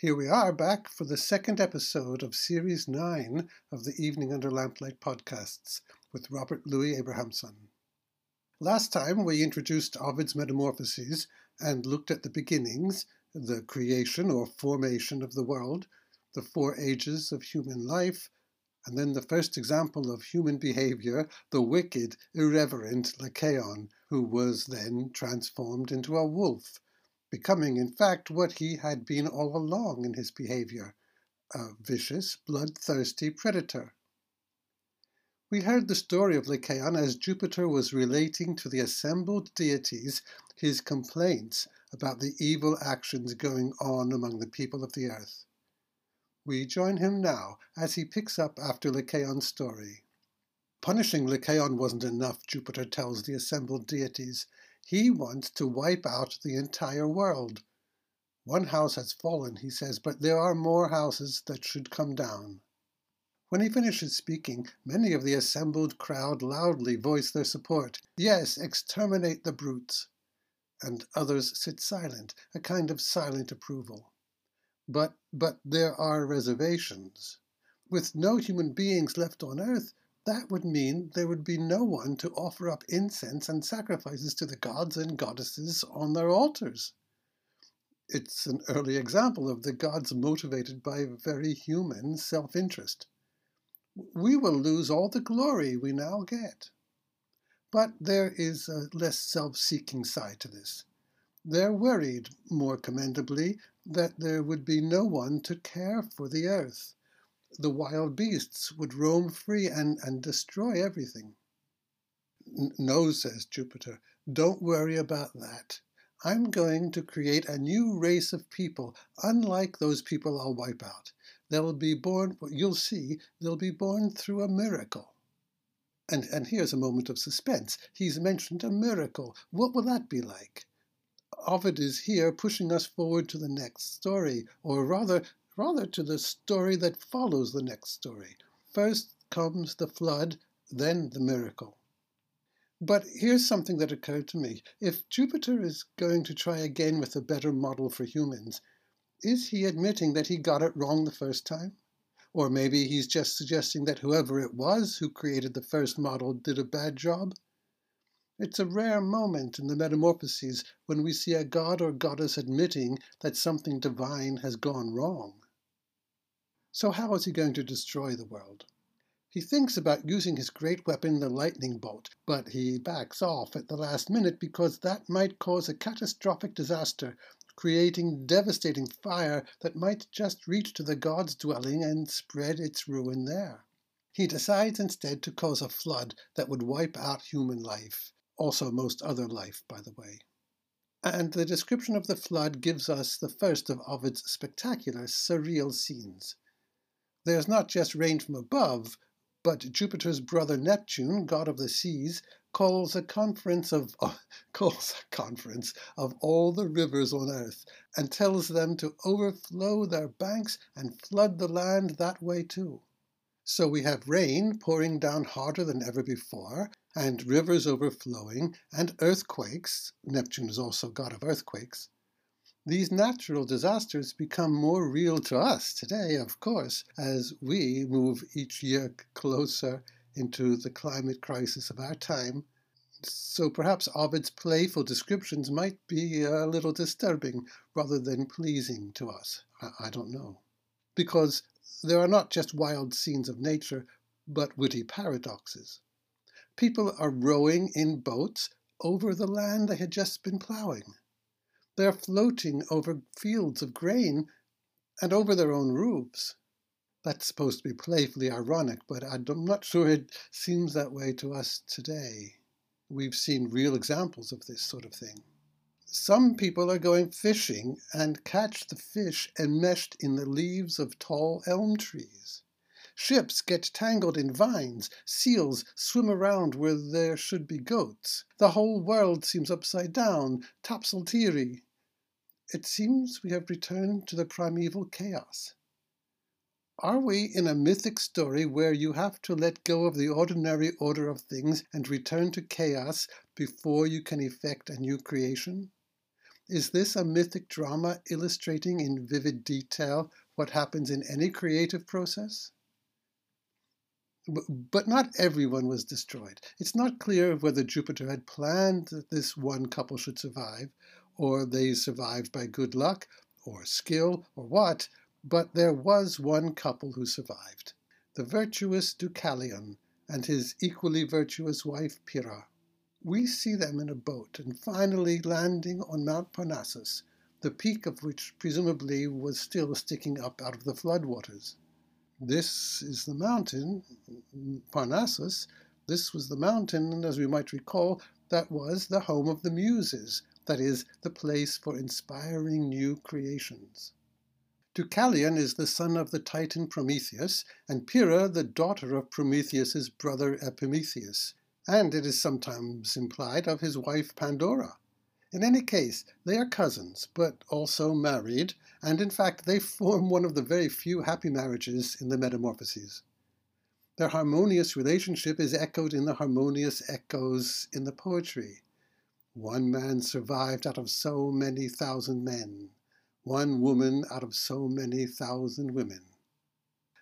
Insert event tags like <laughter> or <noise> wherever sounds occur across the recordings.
Here we are back for the second episode of Series 9 of the Evening Under Lamplight podcasts with Robert Louis Abrahamson. Last time we introduced Ovid's Metamorphoses and looked at the beginnings, the creation or formation of the world, the four ages of human life, and then the first example of human behavior, the wicked, irreverent Lycaon, who was then transformed into a wolf, becoming in fact what he had been all along in his behavior, a vicious, bloodthirsty predator. We heard the story of Lycaon as Jupiter was relating to the assembled deities his complaints about the evil actions going on among the people of the earth. We join him now as he picks up after Lycaon's story. Punishing Lycaon wasn't enough, Jupiter tells the assembled deities. He wants to wipe out the entire world. One house has fallen, he says, but there are more houses that should come down. When he finishes speaking, many of the assembled crowd loudly voice their support. Yes, exterminate the brutes. And others sit silent, a kind of silent approval. But, but there are reservations. With no human beings left on earth, that would mean there would be no one to offer up incense and sacrifices to the gods and goddesses on their altars. It's an early example of the gods motivated by very human self interest we will lose all the glory we now get. But there is a less self seeking side to this. They're worried, more commendably, that there would be no one to care for the earth. The wild beasts would roam free and, and destroy everything. No, says Jupiter, don't worry about that. I'm going to create a new race of people, unlike those people I'll wipe out. They'll be born, you'll see, they'll be born through a miracle. And, and here's a moment of suspense. He's mentioned a miracle. What will that be like? Ovid is here pushing us forward to the next story, or rather, rather to the story that follows the next story. First comes the flood, then the miracle. But here's something that occurred to me. If Jupiter is going to try again with a better model for humans, is he admitting that he got it wrong the first time? Or maybe he's just suggesting that whoever it was who created the first model did a bad job? It's a rare moment in the Metamorphoses when we see a god or goddess admitting that something divine has gone wrong. So, how is he going to destroy the world? He thinks about using his great weapon, the lightning bolt, but he backs off at the last minute because that might cause a catastrophic disaster creating devastating fire that might just reach to the god's dwelling and spread its ruin there. He decides instead to cause a flood that would wipe out human life, also most other life, by the way. And the description of the flood gives us the first of Ovid's spectacular, surreal scenes. There's not just rain from above, but Jupiter's brother Neptune, god of the seas, calls a conference of uh, <laughs> calls a conference of all the rivers on earth and tells them to overflow their banks and flood the land that way too. So we have rain pouring down harder than ever before, and rivers overflowing, and earthquakes. Neptune is also god of earthquakes. These natural disasters become more real to us today, of course, as we move each year closer into the climate crisis of our time. So perhaps Ovid's playful descriptions might be a little disturbing rather than pleasing to us. I, I don't know. Because there are not just wild scenes of nature, but witty paradoxes. People are rowing in boats over the land they had just been ploughing. They're floating over fields of grain and over their own roofs that's supposed to be playfully ironic, but I'm not sure it seems that way to us today. We've seen real examples of this sort of thing. Some people are going fishing and catch the fish enmeshed in the leaves of tall elm trees. Ships get tangled in vines. Seals swim around where there should be goats. The whole world seems upside down, topsy-turvy. It seems we have returned to the primeval chaos. Are we in a mythic story where you have to let go of the ordinary order of things and return to chaos before you can effect a new creation? Is this a mythic drama illustrating in vivid detail what happens in any creative process? But not everyone was destroyed. It's not clear whether Jupiter had planned that this one couple should survive, or they survived by good luck, or skill, or what, but there was one couple who survived the virtuous Deucalion and his equally virtuous wife Pyrrha. We see them in a boat and finally landing on Mount Parnassus, the peak of which presumably was still sticking up out of the floodwaters. This is the mountain, Parnassus. This was the mountain, and as we might recall, that was the home of the Muses, that is, the place for inspiring new creations. Deucalion is the son of the Titan Prometheus, and Pyrrha the daughter of Prometheus's brother Epimetheus, and it is sometimes implied of his wife Pandora. In any case, they are cousins, but also married, and in fact they form one of the very few happy marriages in the Metamorphoses. Their harmonious relationship is echoed in the harmonious echoes in the poetry. One man survived out of so many thousand men, one woman out of so many thousand women.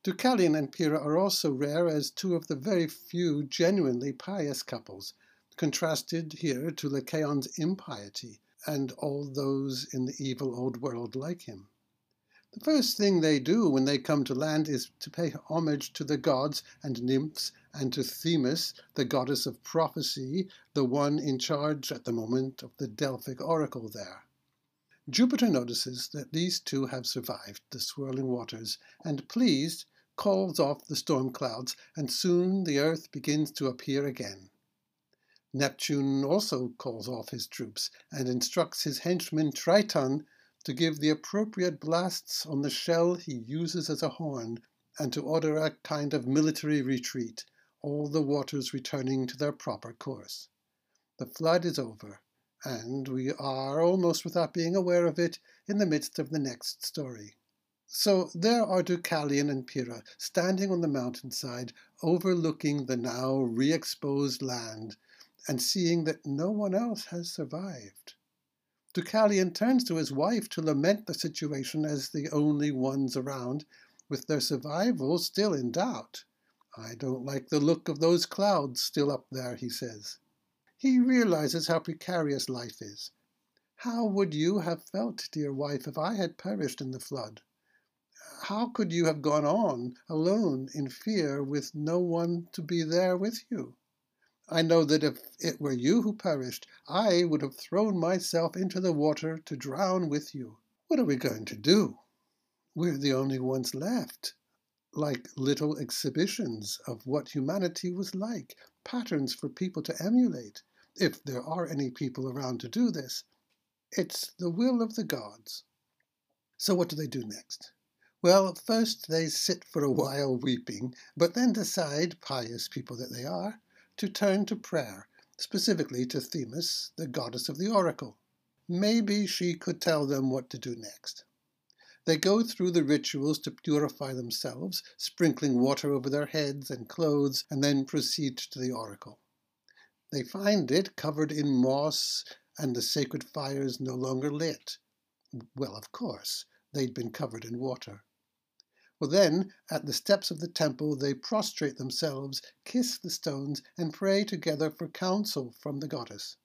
Deucalion and Pyrrha are also rare as two of the very few genuinely pious couples, contrasted here to Lycaon's impiety and all those in the evil old world like him. The first thing they do when they come to land is to pay homage to the gods and nymphs and to Themis, the goddess of prophecy, the one in charge at the moment of the Delphic oracle there. Jupiter notices that these two have survived the swirling waters, and pleased, calls off the storm clouds, and soon the earth begins to appear again. Neptune also calls off his troops and instructs his henchman Triton to give the appropriate blasts on the shell he uses as a horn and to order a kind of military retreat, all the waters returning to their proper course. The flood is over, and we are, almost without being aware of it, in the midst of the next story. So there are Deucalion and Pyrrha standing on the mountainside, overlooking the now re exposed land, and seeing that no one else has survived. Deucalion turns to his wife to lament the situation as the only ones around, with their survival still in doubt. I don't like the look of those clouds still up there, he says. He realizes how precarious life is. How would you have felt, dear wife, if I had perished in the flood? How could you have gone on alone in fear with no one to be there with you? I know that if it were you who perished, I would have thrown myself into the water to drown with you. What are we going to do? We're the only ones left, like little exhibitions of what humanity was like, patterns for people to emulate if there are any people around to do this. It's the will of the gods. So what do they do next? Well, first they sit for a while weeping, but then decide, pious people that they are, to turn to prayer, specifically to Themis, the goddess of the oracle. Maybe she could tell them what to do next. They go through the rituals to purify themselves, sprinkling water over their heads and clothes, and then proceed to the oracle. They find it covered in moss and the sacred fires no longer lit. Well, of course, they'd been covered in water. Well, then, at the steps of the temple, they prostrate themselves, kiss the stones, and pray together for counsel from the goddess.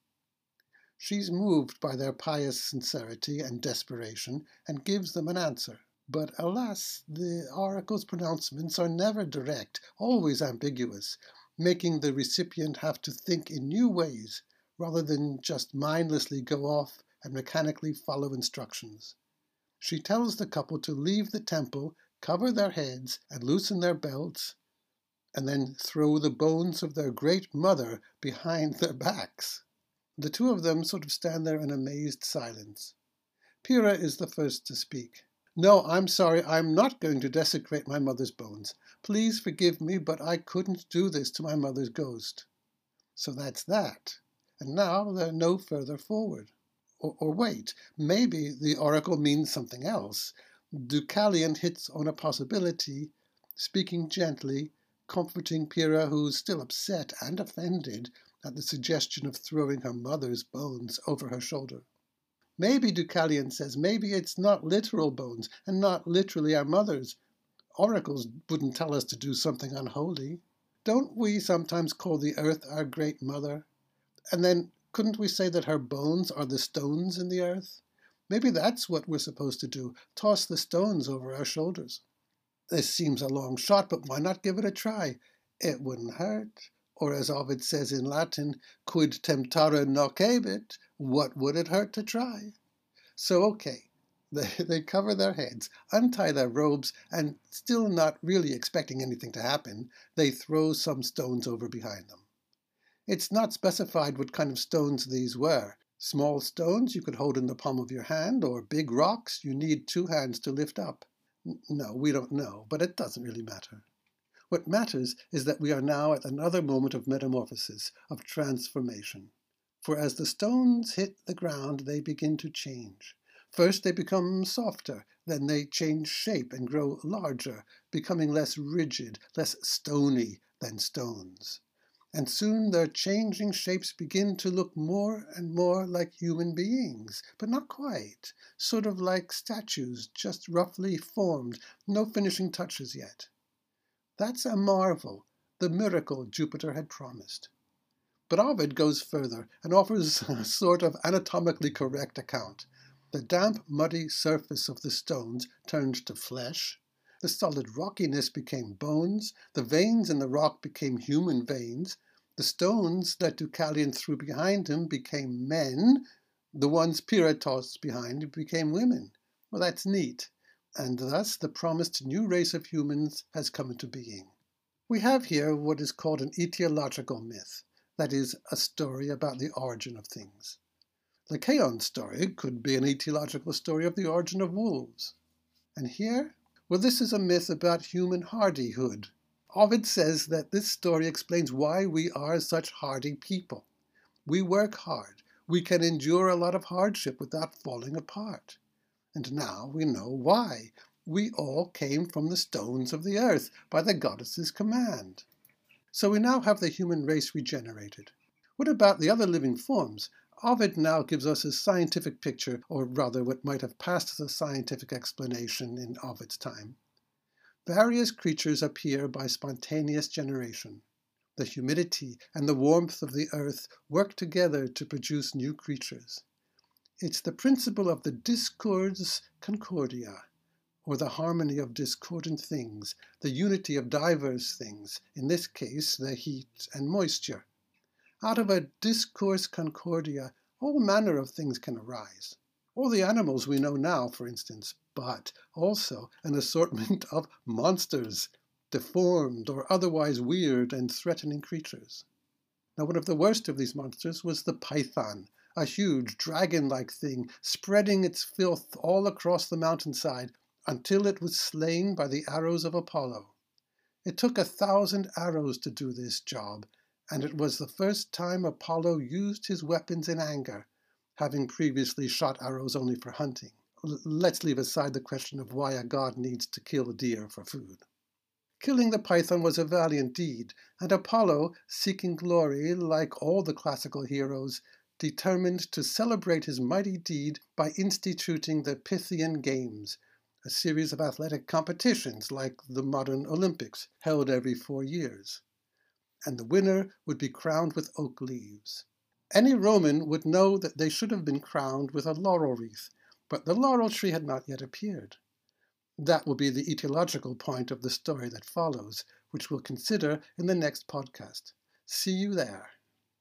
She's moved by their pious sincerity and desperation, and gives them an answer. But alas, the oracle's pronouncements are never direct, always ambiguous, making the recipient have to think in new ways rather than just mindlessly go off and mechanically follow instructions. She tells the couple to leave the temple, cover their heads, and loosen their belts, and then throw the bones of their great mother behind their backs. The two of them sort of stand there in amazed silence. Pyrrha is the first to speak. No, I'm sorry, I'm not going to desecrate my mother's bones. Please forgive me, but I couldn't do this to my mother's ghost. So that's that. And now they're no further forward. Or, or wait, maybe the oracle means something else. Deucalion hits on a possibility, speaking gently, comforting Pyrrha, who's still upset and offended at the suggestion of throwing her mother's bones over her shoulder. Maybe Deucalion says, maybe it's not literal bones and not literally our mothers. Oracles wouldn't tell us to do something unholy. Don't we sometimes call the earth our great mother? And then couldn't we say that her bones are the stones in the earth? Maybe that's what we're supposed to do toss the stones over our shoulders. This seems a long shot, but why not give it a try? It wouldn't hurt. Or as Ovid says in Latin, quid temptare nocebit, what would it hurt to try? So, okay, <laughs> they, they cover their heads, untie their robes, and still not really expecting anything to happen, they throw some stones over behind them. It's not specified what kind of stones these were. Small stones you could hold in the palm of your hand, or big rocks you need two hands to lift up. No, we don't know, but it doesn't really matter. What matters is that we are now at another moment of metamorphosis, of transformation. For as the stones hit the ground, they begin to change. First, they become softer, then they change shape and grow larger, becoming less rigid, less stony than stones. And soon their changing shapes begin to look more and more like human beings, but not quite, sort of like statues, just roughly formed, no finishing touches yet. That's a marvel, the miracle Jupiter had promised. But Ovid goes further and offers <laughs> a sort of anatomically correct account. The damp, muddy surface of the stones turned to flesh, the solid rockiness became bones, the veins in the rock became human veins, the stones that Deucalion threw behind him became men, the ones Pyrrha tossed behind became women. Well, that's neat. And thus the promised new race of humans has come into being. We have here what is called an etiological myth, that is, a story about the origin of things. Lycaon story could be an etiological story of the origin of wolves. And here? Well, this is a myth about human hardihood. Ovid says that this story explains why we are such hardy people. We work hard. We can endure a lot of hardship without falling apart. And now we know why. We all came from the stones of the earth by the goddess's command. So we now have the human race regenerated. What about the other living forms? Ovid now gives us a scientific picture, or rather what might have passed as a scientific explanation in Ovid's time. Various creatures appear by spontaneous generation. The humidity and the warmth of the earth work together to produce new creatures. It's the principle of the discors concordia, or the harmony of discordant things, the unity of diverse things, in this case the heat and moisture. Out of a discors concordia, all manner of things can arise. All the animals we know now, for instance, but also an assortment <laughs> of monsters, deformed or otherwise weird and threatening creatures. Now, one of the worst of these monsters was the python, a huge dragon like thing spreading its filth all across the mountainside until it was slain by the arrows of Apollo. It took a thousand arrows to do this job, and it was the first time Apollo used his weapons in anger, having previously shot arrows only for hunting. L- let's leave aside the question of why a god needs to kill a deer for food. Killing the python was a valiant deed, and Apollo, seeking glory like all the classical heroes, determined to celebrate his mighty deed by instituting the Pythian Games, a series of athletic competitions like the modern Olympics, held every four years. And the winner would be crowned with oak leaves. Any Roman would know that they should have been crowned with a laurel wreath, but the laurel tree had not yet appeared. That will be the etiological point of the story that follows, which we'll consider in the next podcast. See you there.